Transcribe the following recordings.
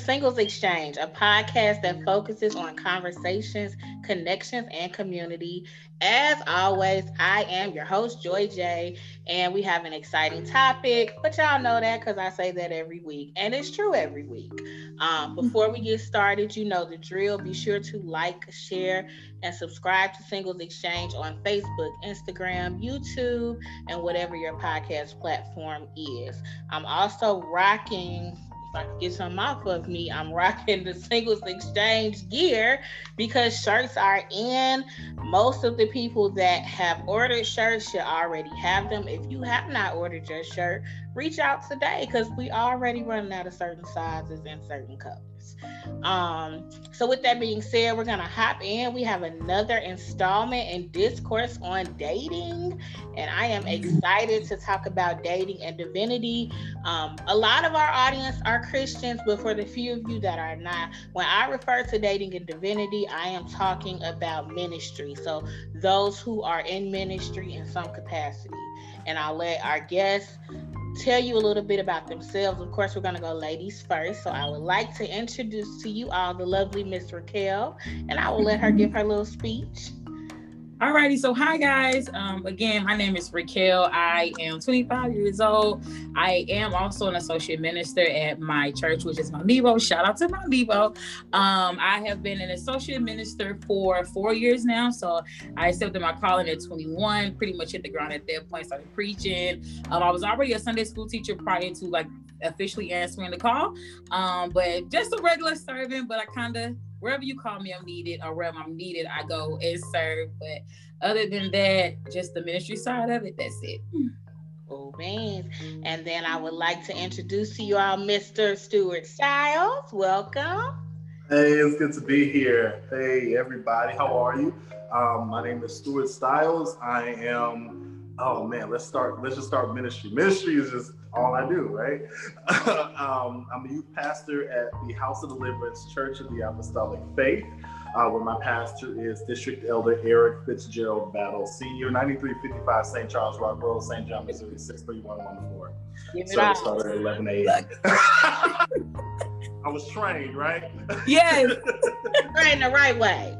Singles Exchange, a podcast that focuses on conversations, connections, and community. As always, I am your host, Joy J, and we have an exciting topic, but y'all know that because I say that every week, and it's true every week. Um, before we get started, you know the drill. Be sure to like, share, and subscribe to Singles Exchange on Facebook, Instagram, YouTube, and whatever your podcast platform is. I'm also rocking if I get some off of me, I'm rocking the singles exchange gear because shirts are in. Most of the people that have ordered shirts should already have them. If you have not ordered your shirt, reach out today because we already running out of certain sizes and certain colors. Um, so with that being said, we're gonna hop in. We have another installment in discourse on dating, and I am excited to talk about dating and divinity. Um, a lot of our audience are Christians, but for the few of you that are not, when I refer to dating and divinity, I am talking about ministry. So those who are in ministry in some capacity. And I'll let our guests tell you a little bit about themselves. Of course, we're going to go ladies first. So I would like to introduce to you all the lovely Miss Raquel, and I will let her give her little speech. Alrighty, so hi guys. Um, again, my name is Raquel. I am 25 years old. I am also an associate minister at my church, which is Nebo. Shout out to Nebo. Um, I have been an associate minister for four years now. So I accepted my calling at 21, pretty much hit the ground at that point, started preaching. Um, I was already a Sunday school teacher prior to like officially answering the call. Um, but just a regular servant, but I kind of wherever you call me, I'm needed, or wherever I'm needed, I go and serve. But other than that, just the ministry side of it, that's it. Cool beans. And then I would like to introduce to you all Mr. Stuart Styles. Welcome. Hey, it's good to be here. Hey, everybody, how are you? Um, my name is Stuart Styles. I am, oh man, let's start, let's just start ministry. Ministry is just all I do, right? um, I'm a youth pastor at the House of Deliverance Church of the Apostolic Faith, uh, where my pastor is District Elder Eric Fitzgerald Battle, Senior, 9355 St. Charles Rock Road, St. John, Missouri, 63114. Service started at 11 a.m. I was trained, right? Yes. trained the right way.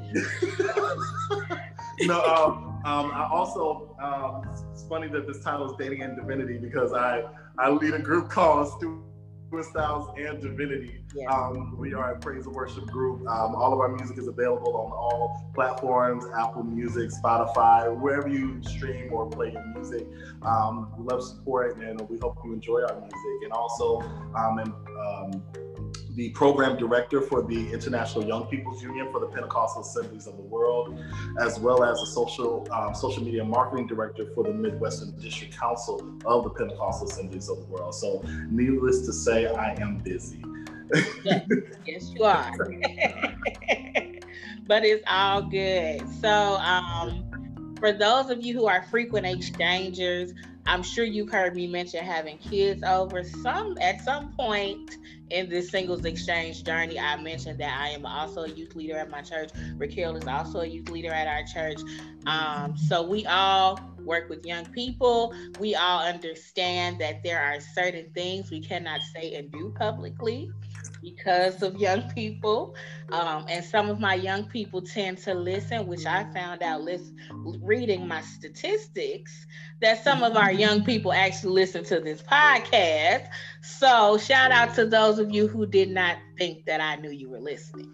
no, um, um, I also, um, it's funny that this title is Dating and Divinity because I I lead a group called Stuart Styles and Divinity. Yeah. Um, we are a praise and worship group. Um, all of our music is available on all platforms Apple Music, Spotify, wherever you stream or play your music. Um, we love support and we hope you enjoy our music. And also, um, and, um, the program director for the International Young People's Union for the Pentecostal Assemblies of the World, as well as a social um, social media marketing director for the Midwestern District Council of the Pentecostal Assemblies of the World. So, needless to say, I am busy. yes, yes you are. but it's all good. So, um, for those of you who are frequent exchangers, I'm sure you've heard me mention having kids over. Some at some point in this singles exchange journey, I mentioned that I am also a youth leader at my church. Raquel is also a youth leader at our church. Um, so we all work with young people. We all understand that there are certain things we cannot say and do publicly because of young people. Um, and some of my young people tend to listen, which I found out list, reading my statistics that some of our young people actually listen to this podcast. So shout out to those of you who did not think that I knew you were listening.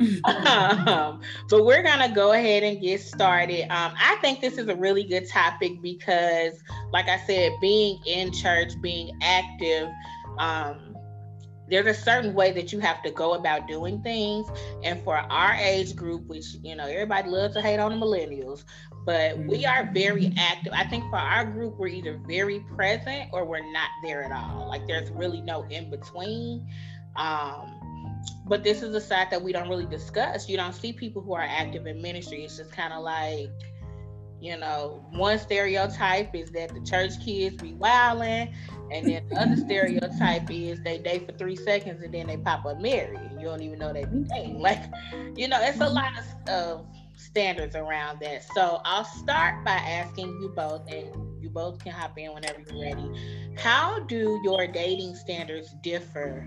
um, but we're gonna go ahead and get started. Um, I think this is a really good topic because, like I said, being in church, being active, um, there's a certain way that you have to go about doing things. And for our age group, which, you know, everybody loves to hate on the millennials, but we are very active. I think for our group, we're either very present or we're not there at all. Like there's really no in between. Um, but this is a side that we don't really discuss. You don't see people who are active in ministry. It's just kind of like, you know, one stereotype is that the church kids be wilding, and then the other stereotype is they date for three seconds and then they pop up married, and you don't even know they be dating. Like, you know, it's a lot of, of standards around that. So I'll start by asking you both, and you both can hop in whenever you're ready. How do your dating standards differ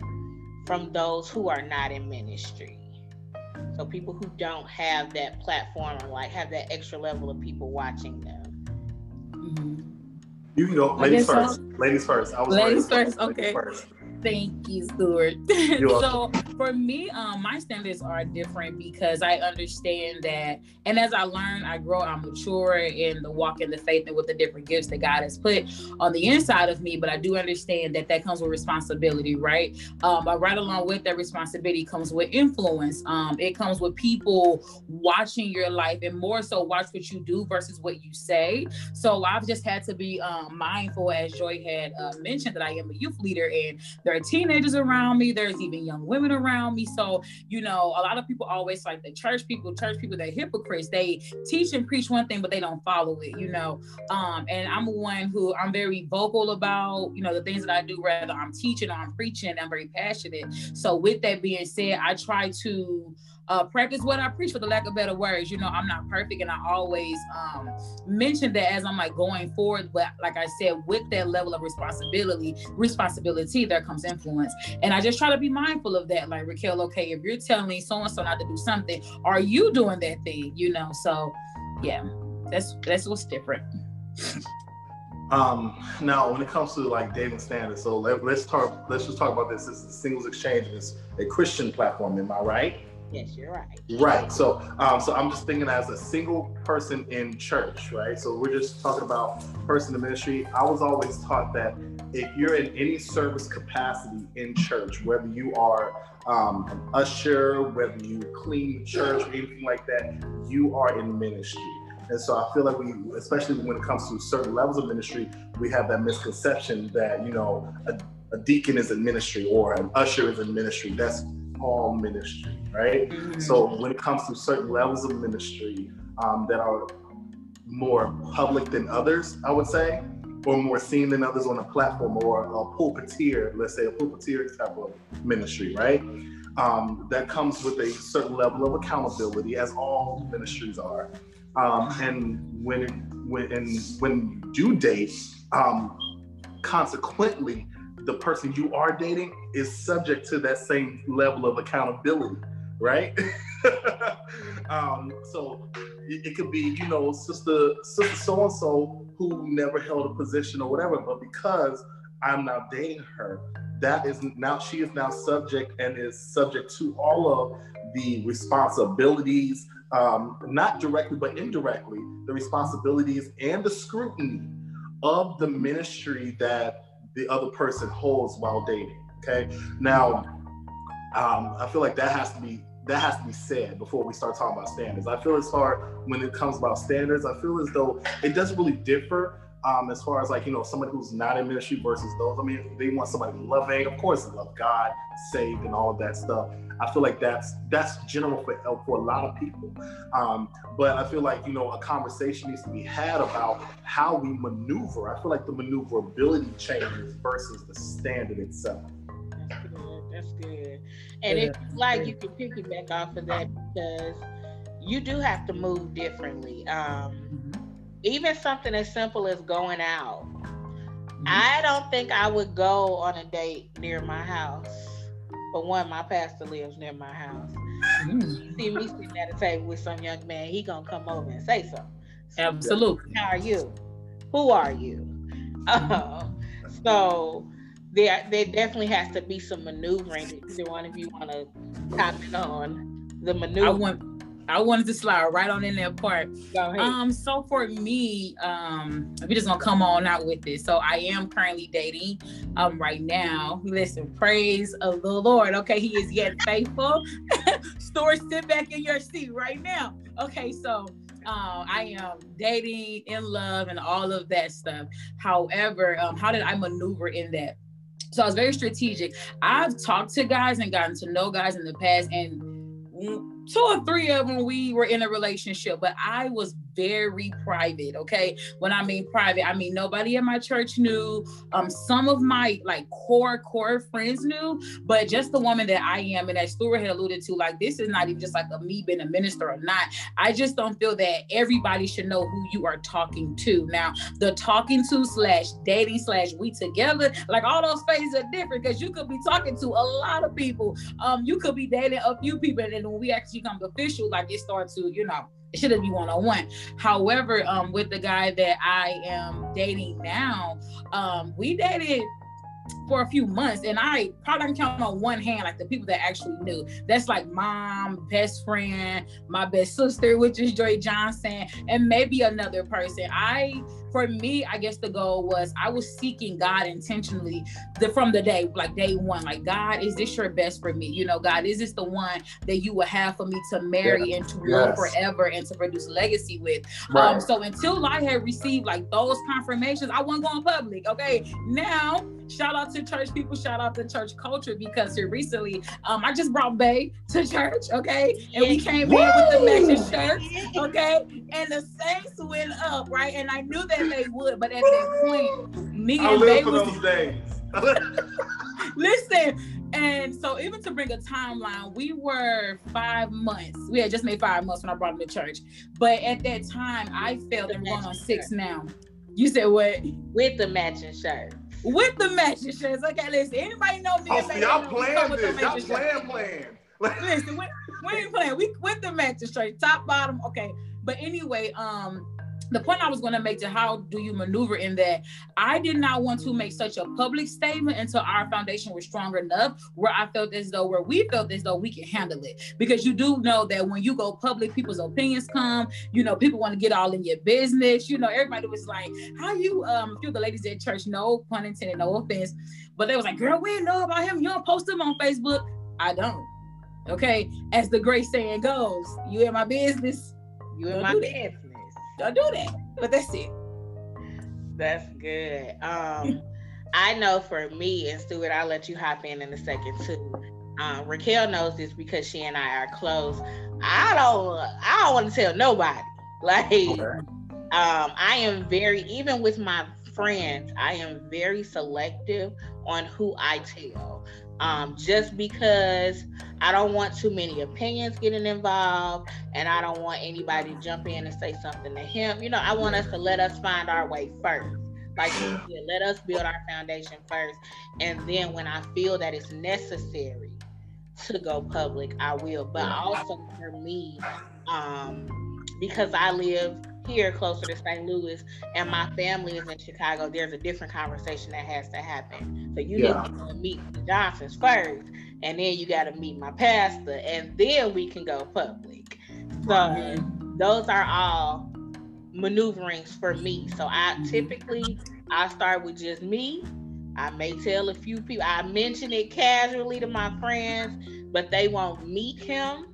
from those who are not in ministry. So people who don't have that platform or like have that extra level of people watching them. Mm-hmm. You can go, ladies first. So. Ladies first. I was ladies first. Okay. First. Thank you, Stuart. so for me, um, my standards are different because I understand that, and as I learn, I grow, I mature in the walk in the faith and with the different gifts that God has put on the inside of me. But I do understand that that comes with responsibility, right? Um, but right along with that responsibility comes with influence. Um, it comes with people watching your life and more so watch what you do versus what you say. So I've just had to be um, mindful, as Joy had uh, mentioned, that I am a youth leader and there are teenagers around me. There's even young women around me. So, you know, a lot of people always like the church people, church people, they're hypocrites. They teach and preach one thing, but they don't follow it, you know. Um, and I'm one who I'm very vocal about, you know, the things that I do, whether I'm teaching or I'm preaching, I'm very passionate. So with that being said, I try to uh, practice what I preach for the lack of better words. You know, I'm not perfect and I always um, mention that as I'm like going forward. But like I said, with that level of responsibility, responsibility, there comes influence. And I just try to be mindful of that. Like Raquel, okay, if you're telling me so-and-so not to do something, are you doing that thing? You know, so yeah, that's that's what's different. Um, now, when it comes to like dating standards, so let, us talk. Let's just talk about this. This is Singles Exchange. It's a Christian platform. Am I right? Yes, you're right. Right. So, um, so I'm just thinking as a single person in church, right? So we're just talking about person in ministry. I was always taught that if you're in any service capacity in church, whether you are um, an usher, whether you clean the church, or anything like that, you are in ministry. And so I feel like we, especially when it comes to certain levels of ministry, we have that misconception that you know a, a deacon is in ministry or an usher is in ministry. That's all ministry, right? Mm-hmm. So when it comes to certain levels of ministry um, that are more public than others, I would say, or more seen than others on a platform or a pulpiteer, let's say a pulpiteer type of ministry, right? Um, that comes with a certain level of accountability, as all ministries are. Um, and when when and when you do date, um, consequently, the person you are dating is subject to that same level of accountability, right? um, so it, it, could be, you know, sister, sister so and so who never held a position or whatever, but because I'm now dating her, that is now she is now subject and is subject to all of the responsibilities, um, not directly but indirectly, the responsibilities and the scrutiny of the ministry that the other person holds while dating. Okay. Now, um, I feel like that has to be that has to be said before we start talking about standards. I feel as far when it comes about standards, I feel as though it doesn't really differ um, as far as like you know somebody who's not in ministry versus those. I mean, they want somebody loving, of course, love God, saved, and all of that stuff. I feel like that's that's general for for a lot of people. Um, but I feel like you know a conversation needs to be had about how we maneuver. I feel like the maneuverability changes versus the standard itself. That's good. That's good. And yeah. if like you can piggyback off of that because you do have to move differently. Um. Even something as simple as going out. Mm-hmm. I don't think I would go on a date near my house but one, my pastor lives near my house. Mm. See me sitting at a table with some young man, he gonna come over and say something. So, Absolutely. How are you? Who are you? Uh, so there, there definitely has to be some maneuvering. Either one of you want to comment on the maneuver? I want I wanted to slide right on in that part. Um, so for me, um, we just gonna come on out with this. So I am currently dating um right now. Listen, praise of the Lord. Okay, he is yet faithful. Store, sit back in your seat right now. Okay, so uh, I am dating, in love, and all of that stuff. However, um, how did I maneuver in that? So I was very strategic. I've talked to guys and gotten to know guys in the past, and two or three of them we were in a relationship, but I was very private. Okay. When I mean private, I mean nobody in my church knew. Um, some of my like core, core friends knew, but just the woman that I am and that Stuart had alluded to, like this is not even just like a me being a minister or not. I just don't feel that everybody should know who you are talking to. Now, the talking to slash dating slash we together, like all those phases are different because you could be talking to a lot of people. Um, you could be dating a few people, and then when we actually come official, like it starts to, you know, it shouldn't be one on one. However, um, with the guy that I am dating now, um, we dated for a few months and I probably can count on one hand like the people that actually knew. That's like mom, best friend, my best sister, which is Joy Johnson, and maybe another person. I for me, I guess the goal was I was seeking God intentionally the, from the day, like day one. Like, God, is this your best for me? You know, God, is this the one that you will have for me to marry yes. and to live forever and to produce legacy with? Right. Um, so until I had received like those confirmations, I wasn't going public. Okay. Now, shout out to church people, shout out to church culture because here recently, um, I just brought Bay to church, okay? And we came Woo! in with the matching shirts, okay? And the saints went up, right? And I knew that they would, but at that point, me and Bay was those days. Listen, and so even to bring a timeline, we were five months. We had just made five months when I brought him to church. But at that time, I felt and we're going on six now. You said what? With the matching shirt. With the shirts. Okay, listen. Anybody know me? Oh, y'all playing this. Y'all playing, playing. listen, we, we ain't playing. We with the matching shirt, top, bottom. Okay. But anyway, um, the point I was going to make to how do you maneuver in that I did not want to make such a public statement until our foundation was strong enough where I felt as though where we felt as though we can handle it. Because you do know that when you go public people's opinions come you know people want to get all in your business you know everybody was like how you um feel the ladies at church no pun intended no offense but they was like girl we didn't know about him you don't post him on Facebook. I don't okay? As the great saying goes you in my business you in my business don't do that. But that's it. That's good. Um, I know for me and Stuart, I'll let you hop in in a second too. Um, Raquel knows this because she and I are close. I don't, I don't want to tell nobody. Like, um, I am very, even with my friends, I am very selective on who I tell um, just because I don't want too many opinions getting involved and I don't want anybody to jump in and say something to him. You know, I want us to let us find our way first. Like said, let us build our foundation first. And then when I feel that it's necessary to go public, I will. But also for me, um, because I live here closer to St. Louis and my family is in Chicago, there's a different conversation that has to happen. So you yeah. need to meet the Johnsons first, and then you got to meet my pastor, and then we can go public. So those are all maneuverings for me. So I typically I start with just me. I may tell a few people. I mention it casually to my friends, but they won't meet him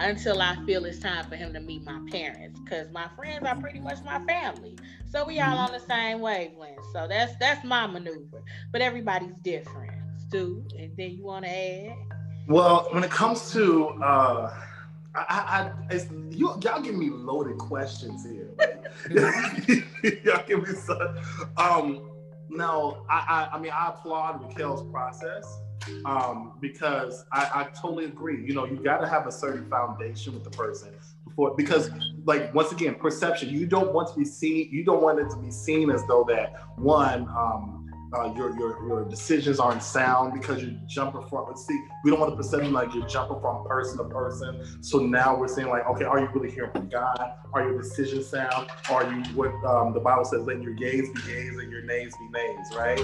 until I feel it's time for him to meet my parents because my friends are pretty much my family. So we all on the same wavelength. So that's that's my maneuver. But everybody's different. Stu, and then you want to add? Well, when it comes to uh I, I, it's, you, y'all give me loaded questions here. y'all give me some. Um, no, I, I, I mean, I applaud Raquel's process um, because I, I totally agree. You know, you got to have a certain foundation with the person before, because, like, once again, perception. You don't want to be seen. You don't want it to be seen as though that one. Um, uh, your, your your decisions aren't sound because you're jumping from see we don't want to perceive like you're jumping from person to person. So now we're saying like okay are you really hearing from god? Are your decisions sound? Are you what um, the bible says let your gaze be gaze and your nays be nays right?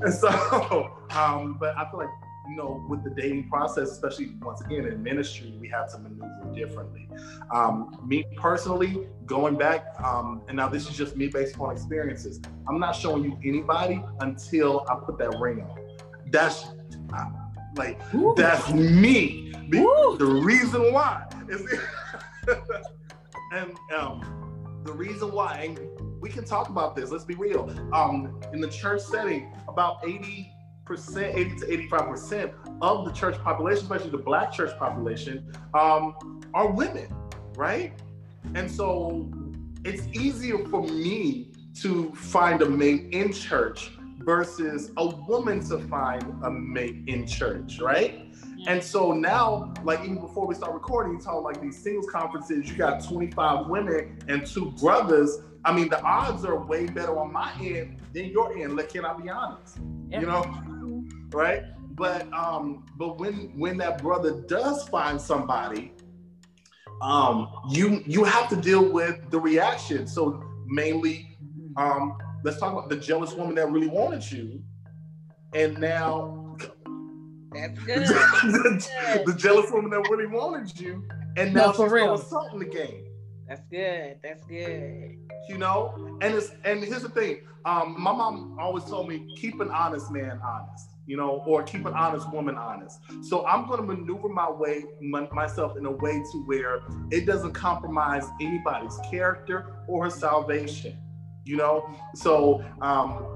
And so um, but i feel like you know, with the dating process, especially once again in ministry, we have to maneuver differently. Um, me personally, going back, um, and now this is just me based on experiences. I'm not showing you anybody until I put that ring on. That's uh, like Ooh. that's me. Ooh. The reason why is, and um, the reason why. And we can talk about this. Let's be real. Um, in the church setting, about 80 percent, 80 to 85 percent of the church population, especially the black church population, um, are women, right? And so it's easier for me to find a mate in church versus a woman to find a mate in church, right? And so now, like even before we start recording, you talk like these singles conferences, you got 25 women and two brothers. I mean, the odds are way better on my end than your end. Like, can I be honest? You know, right? But um, but when when that brother does find somebody, um, you you have to deal with the reaction. So mainly, um, let's talk about the jealous woman that really wanted you, and now that's good. the, the, jealous woman that really wanted you, and now no, for she's real. assaulting the game. That's good. That's good. You know, and it's and here's the thing. Um, my mom always told me keep an honest man honest. You know, or keep an honest woman honest. So I'm going to maneuver my way my, myself in a way to where it doesn't compromise anybody's character or her salvation. You know, so um,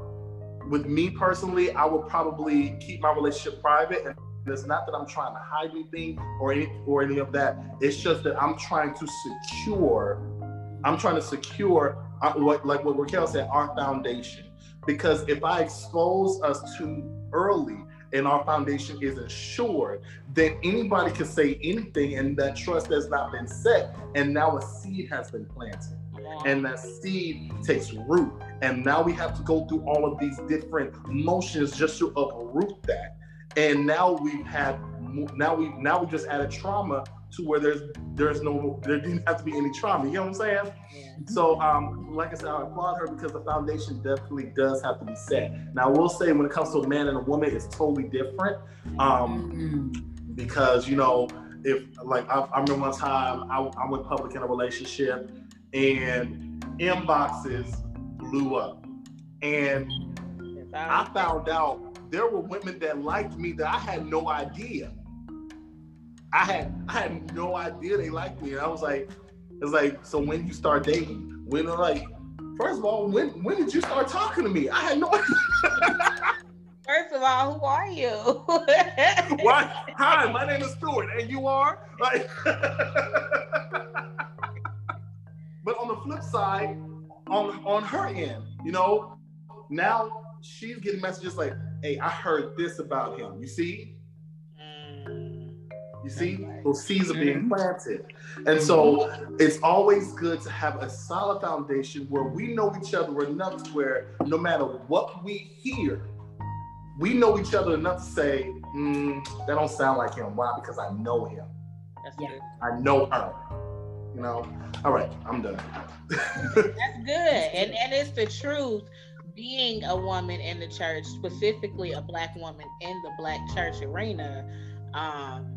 with me personally, I would probably keep my relationship private. And it's not that I'm trying to hide anything or any or any of that. It's just that I'm trying to secure. I'm trying to secure uh, what, like what Raquel said, our foundation. Because if I expose us too early and our foundation isn't sure, then anybody can say anything, and that trust has not been set, and now a seed has been planted and that seed takes root. And now we have to go through all of these different motions just to uproot that. And now we've had now we now we just added trauma to where there's there's no there didn't have to be any trauma. You know what I'm saying? Yeah. So um, like I said, I applaud her because the foundation definitely does have to be set. Now I will say when it comes to a man and a woman, it's totally different. Um, mm-hmm. because you know, if like I, I remember one time I, I went public in a relationship and inboxes blew up. And I found out there were women that liked me that I had no idea. I had I had no idea they liked me. And I was like, it's like, so when you start dating, when like, first of all, when when did you start talking to me? I had no idea. First of all, who are you? Why? Hi, my name is Stuart, and you are like. But on the flip side, on on her end, you know, now she's getting messages like, "Hey, I heard this about him." You see? You see, those seeds are being mm-hmm. planted. And so it's always good to have a solid foundation where we know each other enough to where no matter what we hear, we know each other enough to say, mm, that don't sound like him. Why? Because I know him. That's yeah. I know her you know. All right, I'm done. That's good, and and it's the truth. Being a woman in the church, specifically a black woman in the black church arena, um,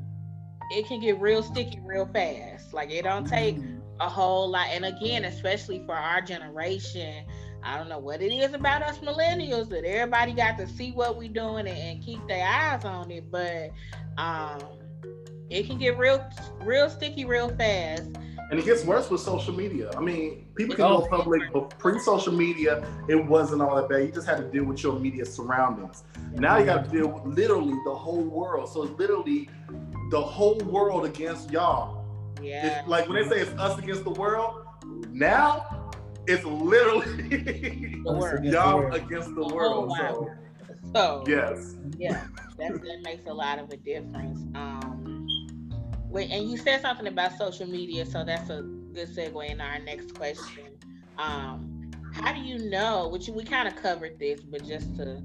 it can get real sticky real fast. Like it don't take mm-hmm. a whole lot. And again, especially for our generation, I don't know what it is about us millennials that everybody got to see what we doing and, and keep their eyes on it. But um, it can get real, real sticky real fast. And it gets worse with social media. I mean, people can oh. go public, but pre-social media, it wasn't all that bad. You just had to deal with your media surroundings. Now you got to deal with literally the whole world. So it's literally the whole world against y'all. Yeah. It's like when they say it's us against the world, now it's literally y'all against the world. Oh, wow. so, so yes. Yeah, that, that makes a lot of a difference. Um, Wait, and you said something about social media, so that's a good segue in our next question. Um, how do you know? Which we kind of covered this, but just to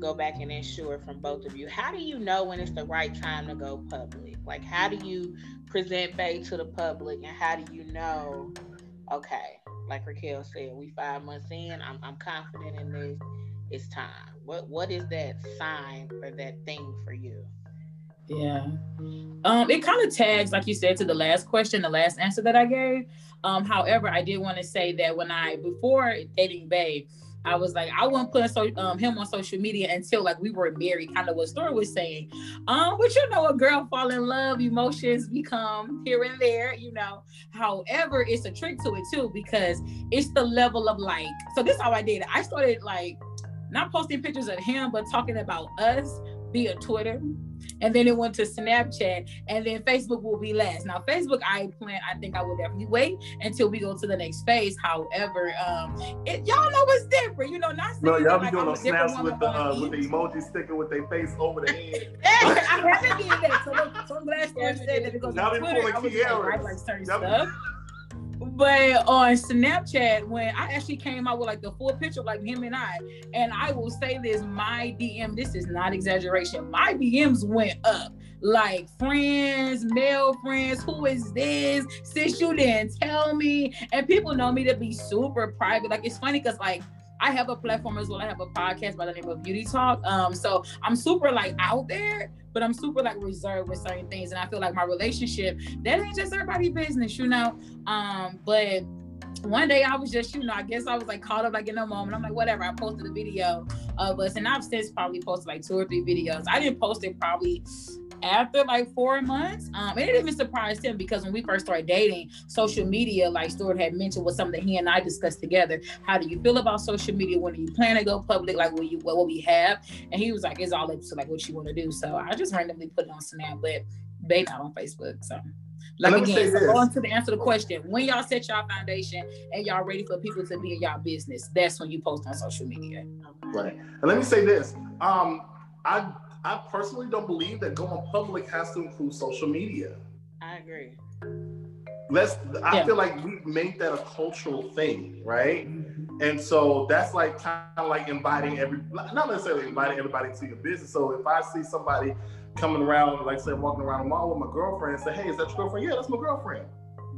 go back and ensure from both of you, how do you know when it's the right time to go public? Like, how do you present Bay to the public, and how do you know? Okay, like Raquel said, we five months in. I'm, I'm confident in this. It's time. What What is that sign or that thing for you? Yeah. Um, it kind of tags, like you said, to the last question, the last answer that I gave. Um, however, I did want to say that when I before dating Babe, I was like, I wouldn't put so, um, him on social media until like we were married, kind of what Story was saying. Um, but you know, a girl fall in love, emotions become here and there, you know. However, it's a trick to it too, because it's the level of like, so this is how I did it. I started like not posting pictures of him, but talking about us via Twitter and then it went to Snapchat, and then Facebook will be last. Now, Facebook, I plan, I think I will definitely wait until we go to the next phase. However, um, it, y'all know what's different, you know. Not no, y'all be like doing those snaps with the uh, with the emoji sticker with their face over the head. I haven't did that. So, so I'm glad said that because y'all be pulling Kierras. Like certain stuff. But on Snapchat, when I actually came out with like the full picture, like him and I, and I will say this, my DM, this is not exaggeration, my DMs went up. Like friends, male friends, who is this? Since you didn't tell me, and people know me to be super private. Like it's funny because like I have a platform as well. I have a podcast by the name of Beauty Talk. Um, so I'm super like out there, but I'm super like reserved with certain things. And I feel like my relationship, that ain't just everybody business, you know. Um, but one day I was just, you know, I guess I was like caught up like in a moment. I'm like, whatever. I posted a video of us, and I've since probably posted like two or three videos. I didn't post it probably after like four months. Um, it even surprise him because when we first started dating, social media, like Stuart had mentioned, was something that he and I discussed together. How do you feel about social media? When do you plan to go public? Like, what you what we have? And he was like, it's all up to like what you want to do. So I just randomly put it on Snap, but they not on Facebook. So like again, so going to the answer the question, when y'all set y'all foundation and y'all ready for people to be in y'all business, that's when you post on social media. Right. And let me say this. Um, I I personally don't believe that going public has to include social media. I agree. Let's. I yeah. feel like we made that a cultural thing, right? Mm-hmm. And so that's like kind of like inviting every, not necessarily inviting everybody to your business. So if I see somebody coming around, like say walking around the mall with my girlfriend, and say, "Hey, is that your girlfriend?" Yeah, that's my girlfriend.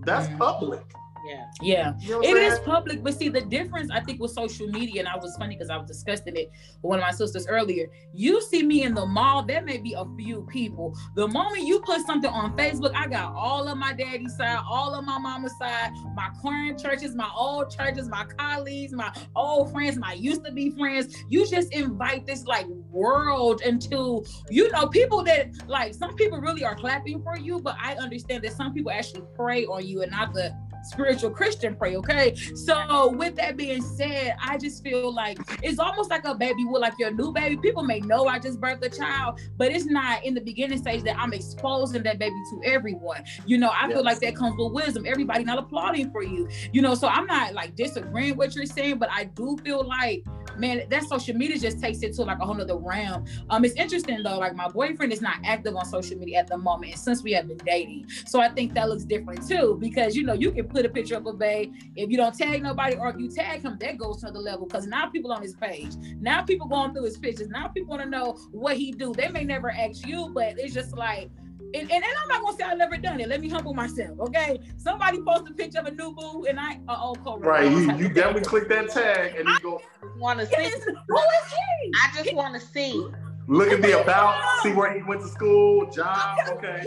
That's mm-hmm. public. Yeah. Yeah. It is public, but see the difference I think with social media, and I was funny because I was discussing it with one of my sisters earlier. You see me in the mall, there may be a few people. The moment you put something on Facebook, I got all of my daddy's side, all of my mama's side, my current churches, my old churches, my colleagues, my old friends, my used to be friends. You just invite this like world into, you know, people that like some people really are clapping for you, but I understand that some people actually pray on you and not the spiritual Christian pray, okay? So with that being said, I just feel like it's almost like a baby with like your new baby. People may know I just birthed a child, but it's not in the beginning stage that I'm exposing that baby to everyone. You know, I yes. feel like that comes with wisdom. Everybody not applauding for you. You know, so I'm not like disagreeing what you're saying, but I do feel like man, that social media just takes it to like a whole other realm. Um, it's interesting though, like my boyfriend is not active on social media at the moment, and since we have been dating, so I think that looks different too, because you know you can put a picture up of Bay, if you don't tag nobody or if you tag him, that goes to another level because now people on his page, now people going through his pictures, now people want to know what he do. They may never ask you, but it's just like and, and, and, I'm not gonna say I've never done it. Let me humble myself, okay? Somebody post a picture of a new boo, and I uh oh, Cobra. Right, you, you definitely click that tag, and you I go. Want to see? Who is he? I just want to see. Look at the about, see where he went to school, job. Okay.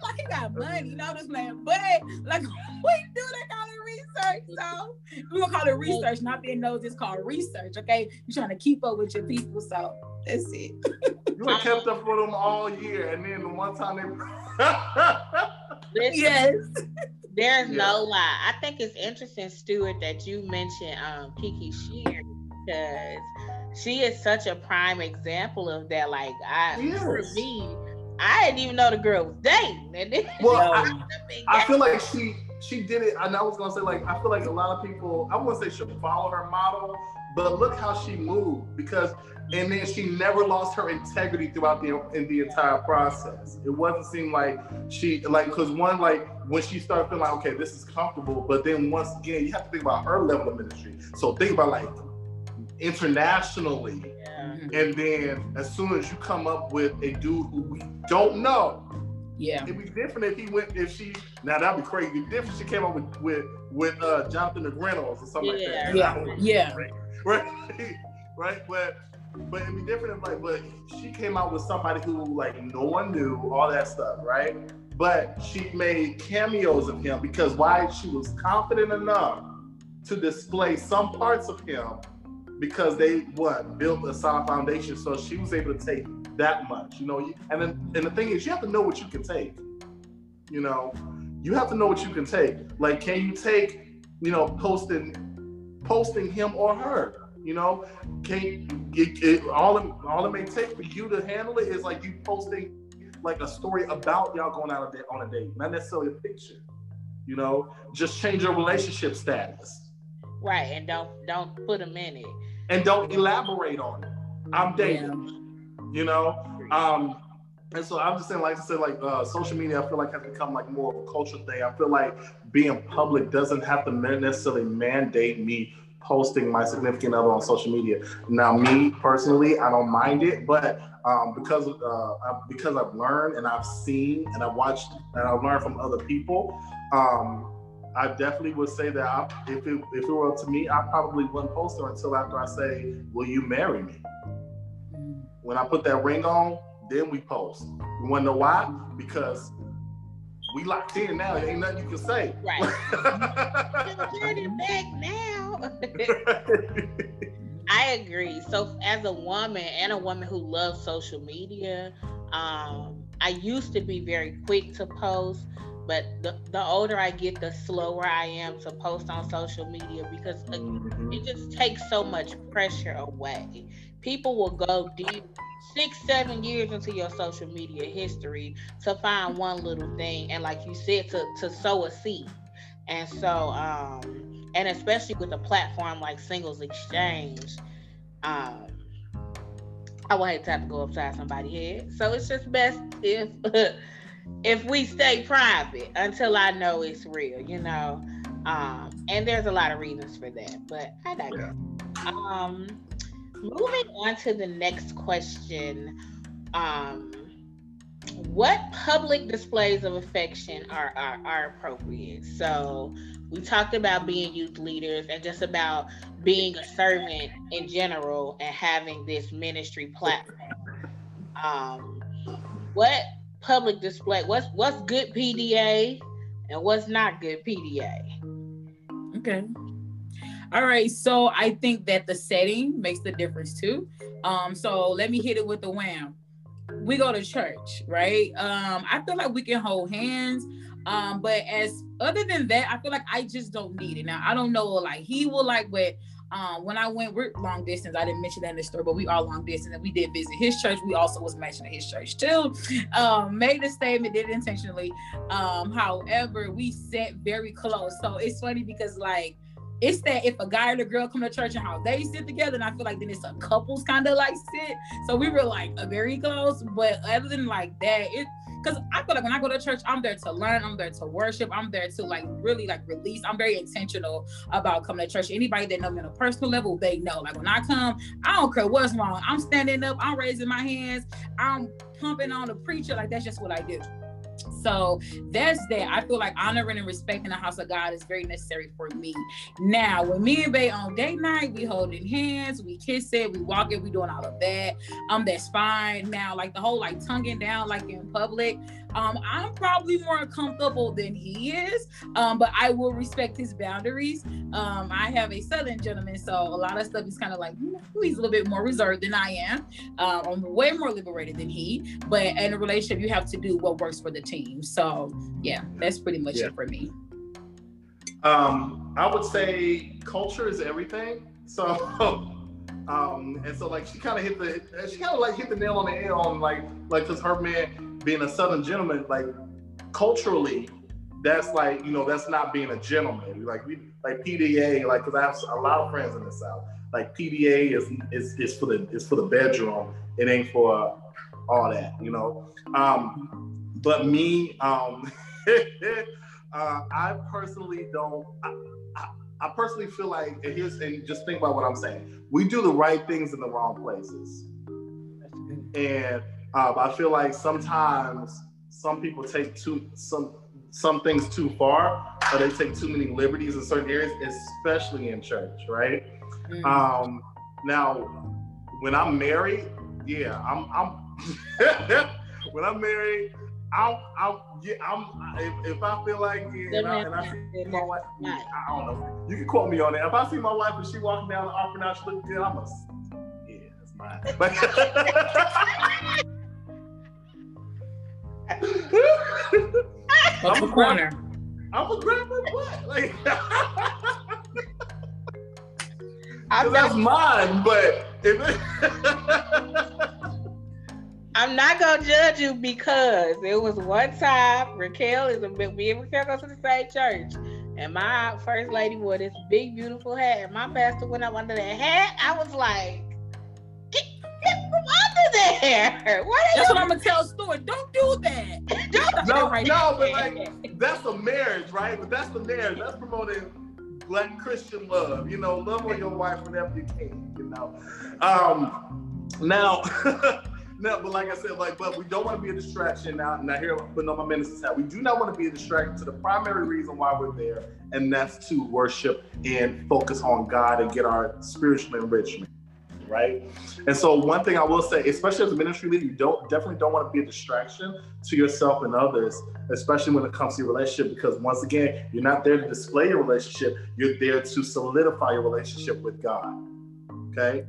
He like he got money, you know this man, but like we do that kind of research, so we gonna call it research, not being nosy. It's called research, okay? You're trying to keep up with your people, so that's it. you have kept up with them all year, and then the one time they. yes. There's yeah. no lie. I think it's interesting, Stuart, that you mentioned um, Kiki Sheard because she is such a prime example of that. Like I, yes. for me, I didn't even know the girl was dating. And then, well, I, I, feel like she she did it, and I was gonna say like I feel like a lot of people. I wouldn't say should follow her model, but look how she moved because, and then she never lost her integrity throughout the in the entire process. It wasn't seem like she like because one like when she started feeling like okay this is comfortable, but then once again you have to think about her level of ministry. So think about like internationally. Yeah. And then as soon as you come up with a dude who we don't know, yeah, it'd be different if he went if she now that'd be crazy. It'd be different she came up with with with uh, Jonathan McReynolds or something yeah. like that. Yeah, yeah, right, right, right. But but it'd be different if like but she came out with somebody who like no one knew all that stuff, right? But she made cameos of him because why she was confident enough to display some parts of him because they what built a solid foundation. So she was able to take that much, you know. And then and the thing is, you have to know what you can take. You know, you have to know what you can take. Like, can you take, you know, posting posting him or her? You know, can it, it, all it, all it may take for you to handle it is like you posting like a story about y'all going out on a date, not necessarily a picture. You know, just change your relationship status. Right, and don't don't put them in it. And don't elaborate on it. I'm dating. Yeah. You know, um, and so I'm just saying, like I said, like uh, social media, I feel like has become like more of a cultural thing. I feel like being public doesn't have to necessarily mandate me posting my significant other on social media. Now, me personally, I don't mind it, but um, because uh, I, because I've learned and I've seen and I've watched and I've learned from other people, um, I definitely would say that I, if it if it were up to me, I probably wouldn't post her until after I say, "Will you marry me?" When I put that ring on, then we post. You want to know why? Because we locked in now. There ain't nothing you can say. Right. Turn it back now. I agree. So as a woman and a woman who loves social media, um, I used to be very quick to post, but the, the older I get, the slower I am to post on social media because mm-hmm. it just takes so much pressure away. People will go deep six, seven years into your social media history to find one little thing, and like you said, to to sow a seed. And so, um, and especially with a platform like Singles Exchange, um, I would hate to have to go upside somebody's head. So it's just best if if we stay private until I know it's real, you know. Um, and there's a lot of reasons for that, but I digress. Um, moving on to the next question. Um, what public displays of affection are, are, are appropriate? So we talked about being youth leaders and just about being a servant in general and having this ministry platform. Um, what public display? What's what's good PDA and what's not good PDA? Okay. All right, so I think that the setting makes the difference too. Um, so let me hit it with the wham. We go to church, right? Um, I feel like we can hold hands. Um, but as other than that, I feel like I just don't need it. Now I don't know, like he will like but um, when I went, we're long distance. I didn't mention that in the story, but we are long distance, and we did visit his church. We also was mentioned at his church too. Um, made a statement, did it intentionally. Um, however, we sat very close, so it's funny because like it's that if a guy and a girl come to church and how they sit together, and I feel like then it's a couples kind of like sit. So we were like very close, but other than like that, it because I feel like when I go to church, I'm there to learn, I'm there to worship, I'm there to like really like release. I'm very intentional about coming to church. Anybody that know me on a personal level, they know. Like when I come, I don't care what's wrong. I'm standing up, I'm raising my hands, I'm pumping on the preacher. Like that's just what I do. So that's that. I feel like honoring and respecting the house of God is very necessary for me. Now, when me and Bay on date night, we holding hands, we kiss it, we walk it, we doing all of that. Um, that's fine. Now, like the whole like tonguing down like in public, um, I'm probably more comfortable than he is. Um, but I will respect his boundaries. Um, I have a southern gentleman, so a lot of stuff is kind of like he's a little bit more reserved than I am. Um, I'm way more liberated than he. But in a relationship, you have to do what works for the team. So yeah, that's pretty much yeah. it for me. Um, I would say culture is everything. So, um, and so like she kind of hit the, she kind of like hit the nail on the head on like, like cause her man being a Southern gentleman, like culturally, that's like you know that's not being a gentleman. Like we like PDA, like cause I have a lot of friends in the South. Like PDA is is is for the is for the bedroom. It ain't for all that, you know. Um, but me, um, uh, I personally don't. I, I, I personally feel like, and here's and just think about what I'm saying. We do the right things in the wrong places, and uh, I feel like sometimes some people take too some some things too far, or they take too many liberties in certain areas, especially in church, right? Mm. Um, now, when I'm married, yeah, I'm I'm when I'm married, I'm, I'm, yeah, I'm. If, if I feel like and, I, and I see my wife, I don't know. You can quote me on that. If I see my wife and she walking down the offering out, she look good, I'm a, yeah, that's mine. But What's the corner? I'm gonna grab my butt. Like, Because that's mine, but if I'm not gonna judge you because it was one time Raquel is a me and Raquel go to the same church. And my first lady wore this big beautiful hat. And my pastor went up under that hat. I was like, get, get from under there. What that's what I'm gonna tell Stuart. Don't do that. Don't no, right no, but like that's a marriage, right? But that's the marriage. That's promoting black Christian love. You know, love on your wife whenever you can. You know. Um, now. no, but like I said, like, but we don't want to be a distraction now. Now here, putting on my minister's hat. We do not want to be a distraction to the primary reason why we're there, and that's to worship and focus on God and get our spiritual enrichment. Right. And so one thing I will say, especially as a ministry leader, you don't definitely don't want to be a distraction to yourself and others, especially when it comes to your relationship, because once again, you're not there to display your relationship, you're there to solidify your relationship with God. Okay.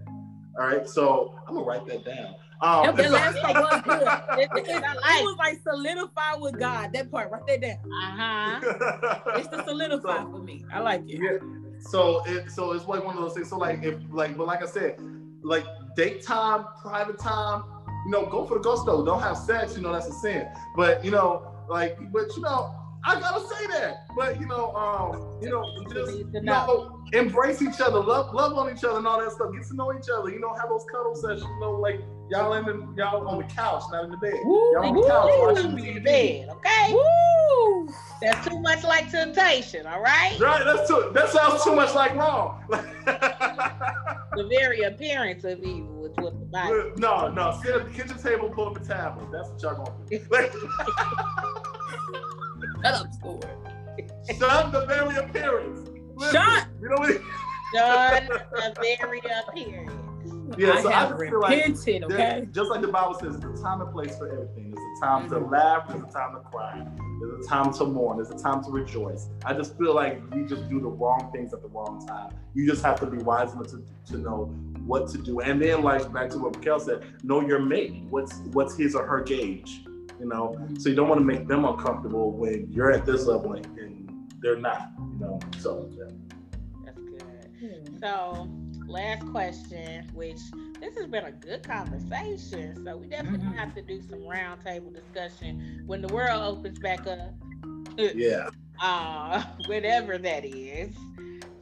All right. So I'm gonna write that down. Um, that last part was good. It, it, it, was like solidify with God. That part, write that down. Uh huh. it's the solidify so, for me. I like it. Yeah. So it so it's like one of those things. So like if like but like I said, like date time, private time, you know, go for the gusto. Don't have sex. You know that's a sin. But you know, like but you know I gotta say that. But you know, um, you know, just you know, embrace each other, love, love on each other, and all that stuff. Get to know each other. You know, have those cuddle sessions. You know, like y'all in the y'all on the couch, not in the bed. Woo, y'all on the couch watching TV. Bed, okay. Woo. That's too much like temptation. All right. Right. That's too. That sounds too much like wrong. the very appearance of evil is what the Bible. No, no. Sit at the kitchen table, pull up a tablet. That's what y'all gonna do. Shut up, Stuart. Shun the very appearance. Shut. You know what? Shun the very appearance. Yeah, so I, I feel like okay? just like the Bible says, there's a time and place for everything. There's a time mm-hmm. to laugh, there's a time to cry, there's a time to mourn, there's a time to rejoice. I just feel like we just do the wrong things at the wrong time. You just have to be wise enough to, to know what to do. And then like back to what Raquel said, know your mate. What's what's his or her gauge? You know. So you don't want to make them uncomfortable when you're at this level and they're not, you know. So yeah. That's good. So last question, which this has been a good conversation. So we definitely mm-hmm. have to do some roundtable discussion when the world opens back up. Yeah. Uh, whatever that is.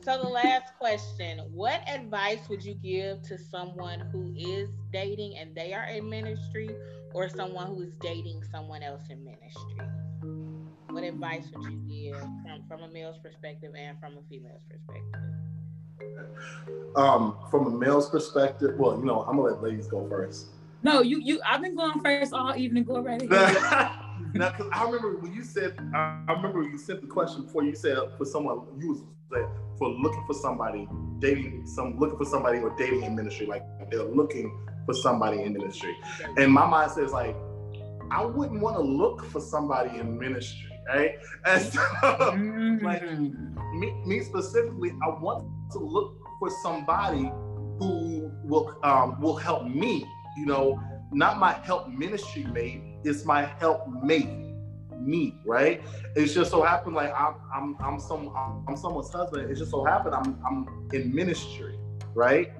So the last question, what advice would you give to someone who is dating and they are in ministry or someone who is dating someone else in ministry? What advice would you give from, from a male's perspective and from a female's perspective? Um, from a male's perspective, well, you know, I'm gonna let ladies go first. No, you you I've been going first all evening. Go right ahead. now, because I remember when you said, I, I remember you sent the question before you said for someone you was for looking for somebody, dating some, looking for somebody or dating in ministry, like they're looking for somebody in ministry. And my mind says like, I wouldn't want to look for somebody in ministry, right? And so, mm-hmm. like me, me specifically, I want to look for somebody who will um, will help me. You know, not my help ministry mate, it's my help mate me, right? It's just so happened like I'm I'm I'm some I'm someone's husband. It just so happened I'm I'm in ministry, right?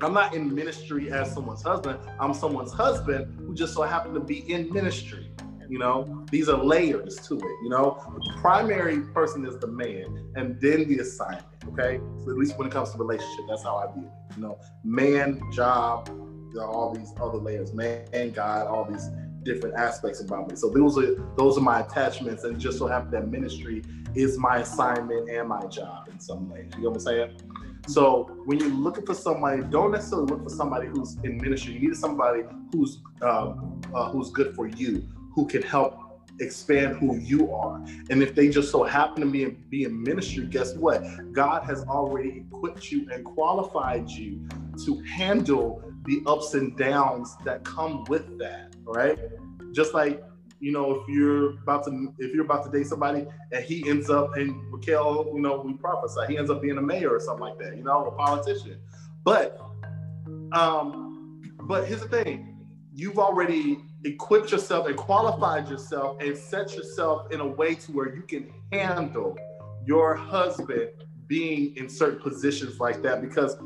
I'm not in ministry as someone's husband. I'm someone's husband who just so happened to be in ministry. You know, these are layers to it. You know, the primary person is the man, and then the assignment. Okay, so at least when it comes to relationship, that's how I view it. You know, man, job, you know, all these other layers, man, God, all these different aspects about me. So those are those are my attachments, and just so happen that ministry is my assignment and my job in some ways. You know what I'm saying? So when you're looking for somebody, don't necessarily look for somebody who's in ministry. You need somebody who's uh, uh, who's good for you, who can help expand who you are. And if they just so happen to be in, be in ministry, guess what? God has already equipped you and qualified you to handle the ups and downs that come with that, right? Just like you know, if you're about to if you're about to date somebody and he ends up and Raquel, you know, we prophesy, he ends up being a mayor or something like that, you know, a politician. But um, but here's the thing, you've already equipped yourself and qualified yourself and set yourself in a way to where you can handle your husband being in certain positions like that because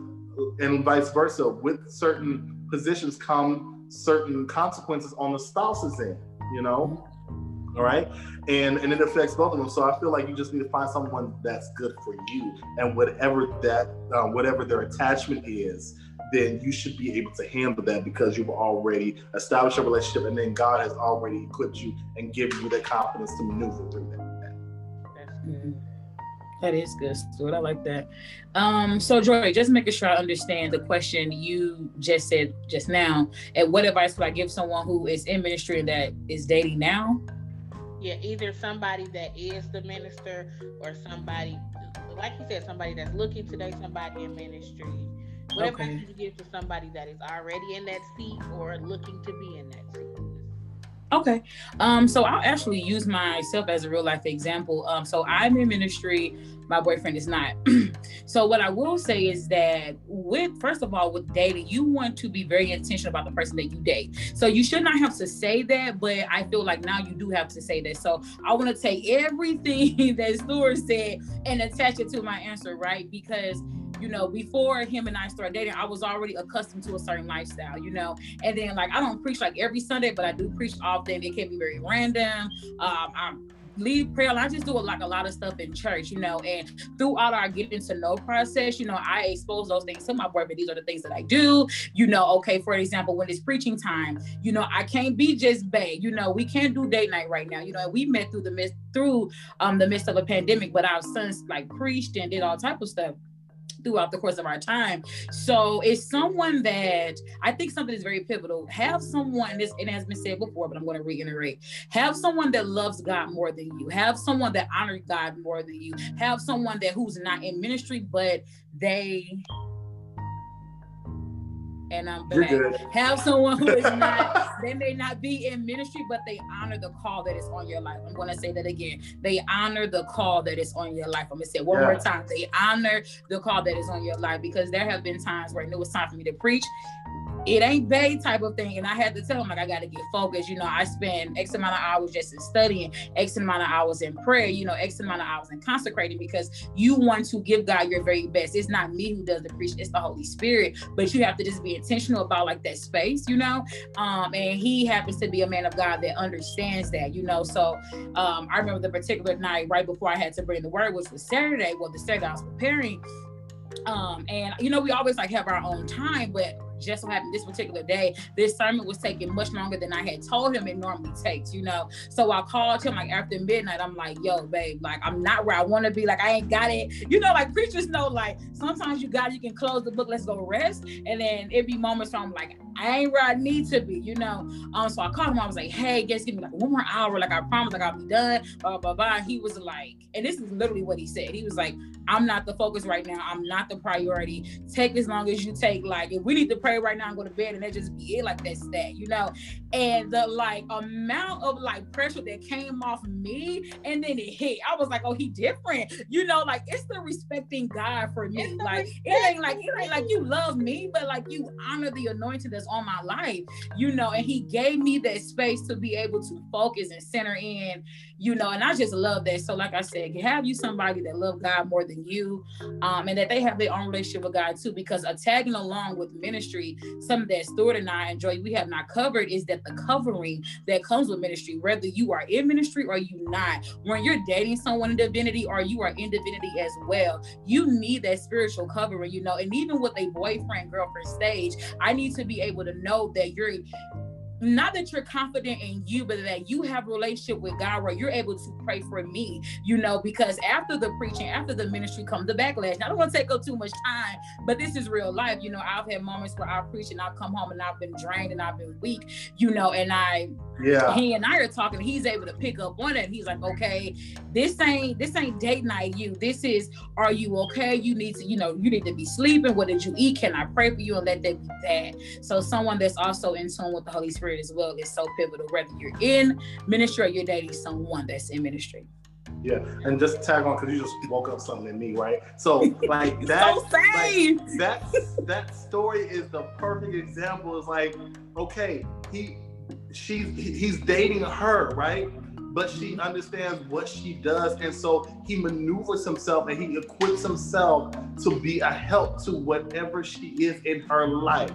and vice versa with certain positions come certain consequences on the spouse's end you know? All right? And and it affects both of them. So i feel like you just need to find someone that's good for you. And whatever that um, whatever their attachment is then you should be able to handle that because you've already established a relationship and then god has already equipped you and given you the confidence to maneuver through that. Mm-hmm. That is good, Stuart. I like that. Um, so Joy, just making sure I understand the question you just said just now. And what advice would I give someone who is in ministry that is dating now? Yeah, either somebody that is the minister or somebody, like you said, somebody that's looking to date somebody in ministry. What okay. advice would you give to somebody that is already in that seat or looking to be in that seat? Okay. Um, so I'll actually use myself as a real life example. Um, so I'm in ministry, my boyfriend is not. so what I will say is that with first of all, with dating, you want to be very intentional about the person that you date. So you should not have to say that, but I feel like now you do have to say that. So I want to take everything that Stuart said and attach it to my answer, right? Because you know, before him and I started dating, I was already accustomed to a certain lifestyle, you know. And then like I don't preach like every Sunday, but I do preach often. It can be very random. Um, I'm lead prayer. I just do a, like a lot of stuff in church, you know, and throughout our getting to know process, you know, I expose those things to my boyfriend. These are the things that I do, you know. Okay, for example, when it's preaching time, you know, I can't be just bae, you know, we can't do date night right now, you know. We met through the midst through um the midst of a pandemic, but our sons like preached and did all type of stuff throughout the course of our time. So it's someone that I think something is very pivotal. Have someone, this it has been said before, but I'm going to reiterate. Have someone that loves God more than you. Have someone that honors God more than you. Have someone that who's not in ministry, but they and I'm back. Have someone who is not, they may not be in ministry, but they honor the call that is on your life. I'm going to say that again. They honor the call that is on your life. I'm going to say one yeah. more time. They honor the call that is on your life because there have been times where I it was time for me to preach it ain't bae type of thing. And I had to tell him like I gotta get focused. You know, I spend X amount of hours just in studying, X amount of hours in prayer, you know, X amount of hours in consecrating because you want to give God your very best. It's not me who does the preaching, it's the Holy Spirit. But you have to just be intentional about like that space, you know. Um, and he happens to be a man of God that understands that, you know. So um, I remember the particular night right before I had to bring the word, which was Saturday. Well, the Saturday I was preparing. Um, and you know, we always like have our own time, but just so happened this particular day, this sermon was taking much longer than I had told him it normally takes, you know. So I called him like after midnight. I'm like, yo, babe, like I'm not where I want to be. Like I ain't got it. You know, like preachers know, like sometimes you got you can close the book, let's go rest. And then it be moments where I'm like, I ain't where I need to be, you know. Um, so I called him. I was like, hey, guess give me like one more hour. Like I promise, like I'll be done. Blah blah blah. He was like, and this is literally what he said. He was like, I'm not the focus right now. I'm not the priority. Take as long as you take. Like if we need to pray right now and go to bed, and that just be it. Like that's that, you know. And the like amount of like pressure that came off me, and then it hit. I was like, oh, he different, you know. Like it's the respecting God for me. Like it ain't like it ain't like you love me, but like you honor the anointing that's on my life, you know, and he gave me that space to be able to focus and center in, you know, and I just love that. So, like I said, have you somebody that love God more than you, um, and that they have their own relationship with God too, because a tagging along with ministry, something that Stuart and I enjoy, we have not covered is that the covering that comes with ministry, whether you are in ministry or you not, when you're dating someone in divinity or you are in divinity as well, you need that spiritual covering, you know, and even with a boyfriend girlfriend stage, I need to be able to know that you're not that you're confident in you, but that you have a relationship with God where you're able to pray for me, you know, because after the preaching, after the ministry comes the backlash. Now, I don't want to take up too much time, but this is real life. You know, I've had moments where I preach and I've come home and I've been drained and I've been weak, you know, and I yeah. he and i are talking he's able to pick up on it he's like okay this ain't this ain't date night you. This is are you okay? You need to you know you need to be sleeping. What did you eat? Can i pray for you? And let that be that. So someone that's also in tune with the holy spirit as well is so pivotal whether you're in ministry or you're dating someone that's in ministry yeah, and just tag on because you just woke up something in me, right? So like that, so like, that that story is the perfect example. Is like, okay, he she's he's dating her, right? but she mm-hmm. understands what she does. And so he maneuvers himself and he equips himself to be a help to whatever she is in her life,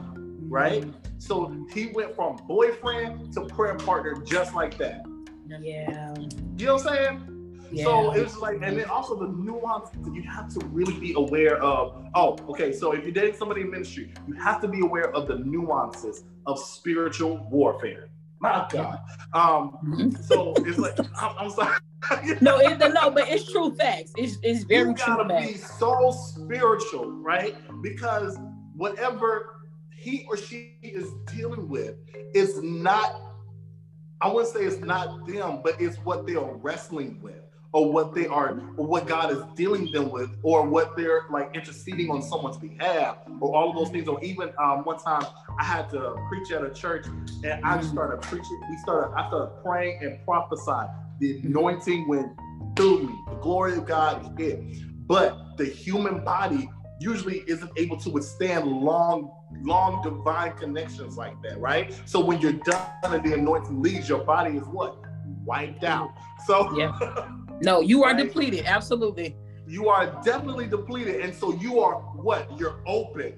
right? Mm-hmm. So he went from boyfriend to prayer partner just like that. Yeah. You know what I'm saying? Yeah. So it's like, and then also the nuance that you have to really be aware of. Oh, okay. So if you're dating somebody in ministry, you have to be aware of the nuances of spiritual warfare. My God. Um, so it's like I'm, I'm sorry. no, it, no, but it's true facts. It's, it's very you gotta true be facts. so spiritual, right? Because whatever he or she is dealing with is not, I wouldn't say it's not them, but it's what they are wrestling with or what they are or what God is dealing them with or what they're like interceding on someone's behalf or all of those things. Or even um, one time I had to preach at a church and I just started preaching. We started I started praying and prophesying. The anointing went through me. The glory of God hit. But the human body usually isn't able to withstand long long divine connections like that right so when you're done and the anointing leaves your body is what wiped out so yeah No, you are right? depleted. Absolutely. You are definitely depleted. And so you are what? You're open.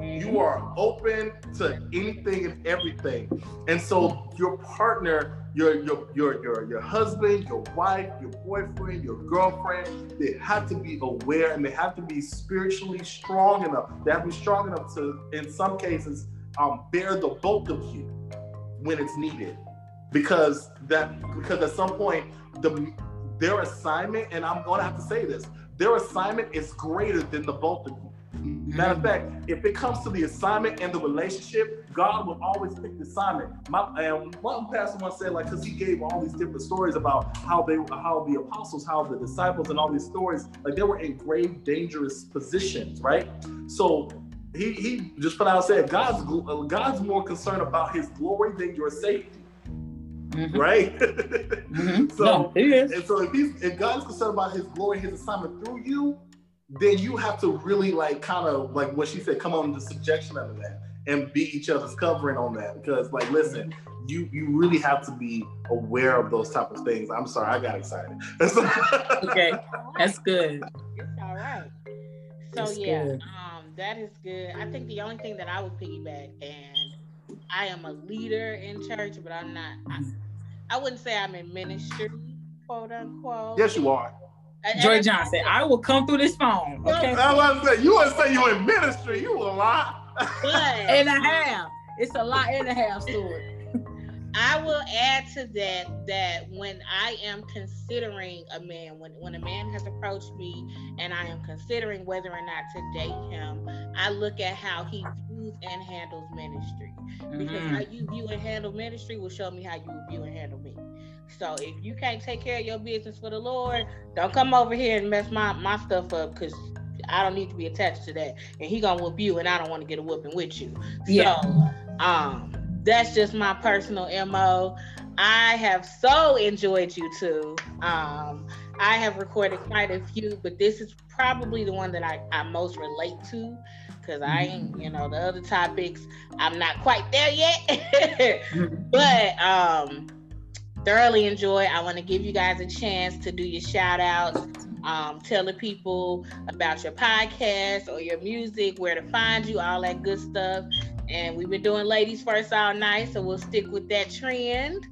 You are open to anything and everything. And so your partner, your your your your your husband, your wife, your boyfriend, your girlfriend, they have to be aware and they have to be spiritually strong enough. They have to be strong enough to, in some cases, um, bear the bulk of you when it's needed. Because that because at some point the their assignment, and I'm to have to say this, their assignment is greater than the both of you. Matter of fact, if it comes to the assignment and the relationship, God will always pick the assignment. My and one pastor once said, like, because he gave all these different stories about how they, how the apostles, how the disciples, and all these stories, like they were in grave, dangerous positions, right? So he he just put out said, God's God's more concerned about His glory than your safety mm-hmm. right? Mm-hmm. so, no, and so if he's if God is concerned about His glory, His assignment through you, then you have to really like kind of like what she said, come on the subjection under that and be each other's covering on that. Because like, listen, you you really have to be aware of those type of things. I'm sorry, I got excited. okay, that's good. It's all right. So that's yeah, good. um, that is good. I think the only thing that I would piggyback and I am a leader in church, but I'm not. I, I wouldn't say I'm in ministry, quote unquote. Yes, you are. Joy Johnson, I will come through this phone. Okay. I was say, you want to say you're in ministry, you a lot. and a half. It's a lot and a half story. I will add to that that when I am considering a man, when, when a man has approached me and I am considering whether or not to date him, I look at how he views and handles ministry. Because mm-hmm. how you view and handle ministry will show me how you view and handle me. So if you can't take care of your business for the Lord, don't come over here and mess my, my stuff up because I don't need to be attached to that. And he gonna whoop you and I don't want to get a whooping with you. Yeah. So um that's just my personal mo i have so enjoyed you too um, i have recorded quite a few but this is probably the one that i, I most relate to because i ain't you know the other topics i'm not quite there yet but um thoroughly enjoy i want to give you guys a chance to do your shout outs um, tell the people about your podcast or your music where to find you all that good stuff and we've been doing ladies first all night, so we'll stick with that trend.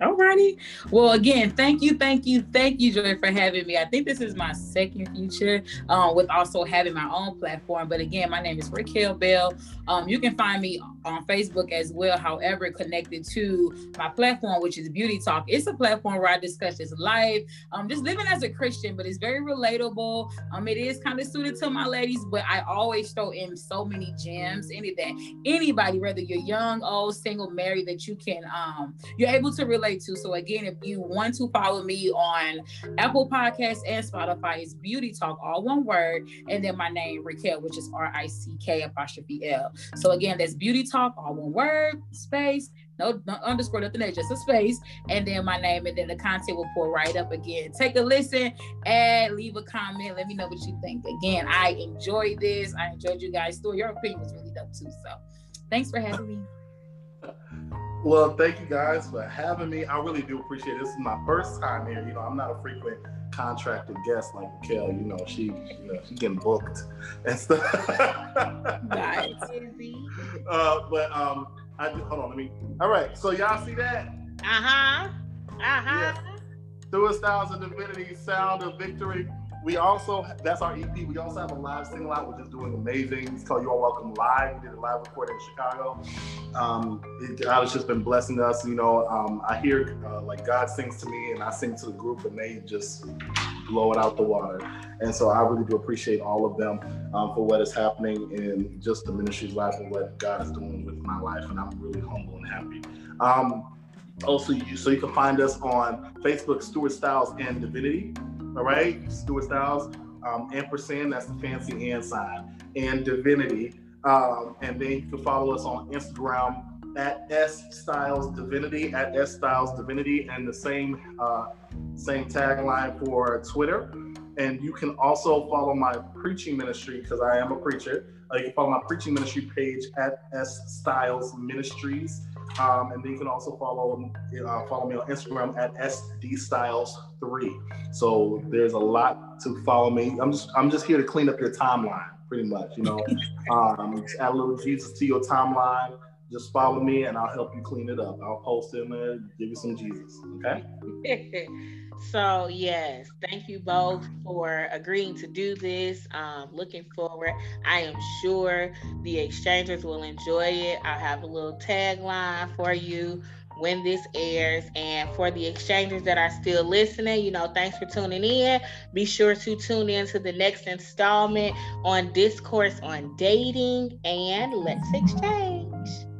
Alrighty. Well, again, thank you, thank you, thank you, Joy, for having me. I think this is my second feature um, with also having my own platform. But again, my name is Raquel Bell. Um, you can find me on Facebook as well, however, connected to my platform, which is Beauty Talk. It's a platform where I discuss just life, um, just living as a Christian, but it's very relatable. Um, it is kind of suited to my ladies, but I always throw in so many gems in it that anybody, whether you're young, old, single, married, that you can um, you're able to relate to. So again, if you want to follow me on Apple Podcasts and Spotify, it's Beauty Talk, all one word, and then my name Raquel, which is R I C K apostrophe L. So again, that's Beauty Talk, all one word, space, no, no underscore, nothing there, just a space, and then my name, and then the content will pull right up again. Take a listen, and leave a comment, let me know what you think. Again, I enjoyed this. I enjoyed you guys' story. Your opinion was really dope too. So thanks for having me. Well, thank you guys for having me. I really do appreciate it. This is my first time here. You know, I'm not a frequent contracted guest like Kel. You know, she, you know, she's getting booked and stuff. nice. uh, but um, I just, hold on. Let me. All right. So y'all see that? Uh huh. Uh huh. Yeah. Through Styles of Divinity, Sound of Victory we also that's our EP. We also have a live single out, which is doing amazing. It's called "You Are Welcome Live." We did a live recording in Chicago. Um, it, God has just been blessing us. You know, um, I hear uh, like God sings to me, and I sing to the group, and they just blow it out the water. And so I really do appreciate all of them um, for what is happening in just the ministry's life and what God is doing with my life, and I'm really humble and happy. Um, also, you, so you can find us on Facebook, Stuart Styles and Divinity. All right, Stuart Styles, um, ampersand, that's the fancy and sign, and Divinity. Um, and then you can follow us on Instagram at S Styles Divinity, at S Styles Divinity, and the same uh, same tagline for Twitter. And you can also follow my preaching ministry because I am a preacher. Uh, you can follow my preaching ministry page at S Styles Ministries. Um, and then you can also follow uh, follow me on Instagram at sdstyles3. So there's a lot to follow me. I'm just I'm just here to clean up your timeline, pretty much. You know, um, just add a little Jesus to your timeline. Just follow me, and I'll help you clean it up. I'll post in there, give you some Jesus. Okay. So, yes, thank you both for agreeing to do this. Um, looking forward. I am sure the exchangers will enjoy it. I'll have a little tagline for you when this airs. And for the exchangers that are still listening, you know, thanks for tuning in. Be sure to tune in to the next installment on Discourse on Dating and Let's Exchange.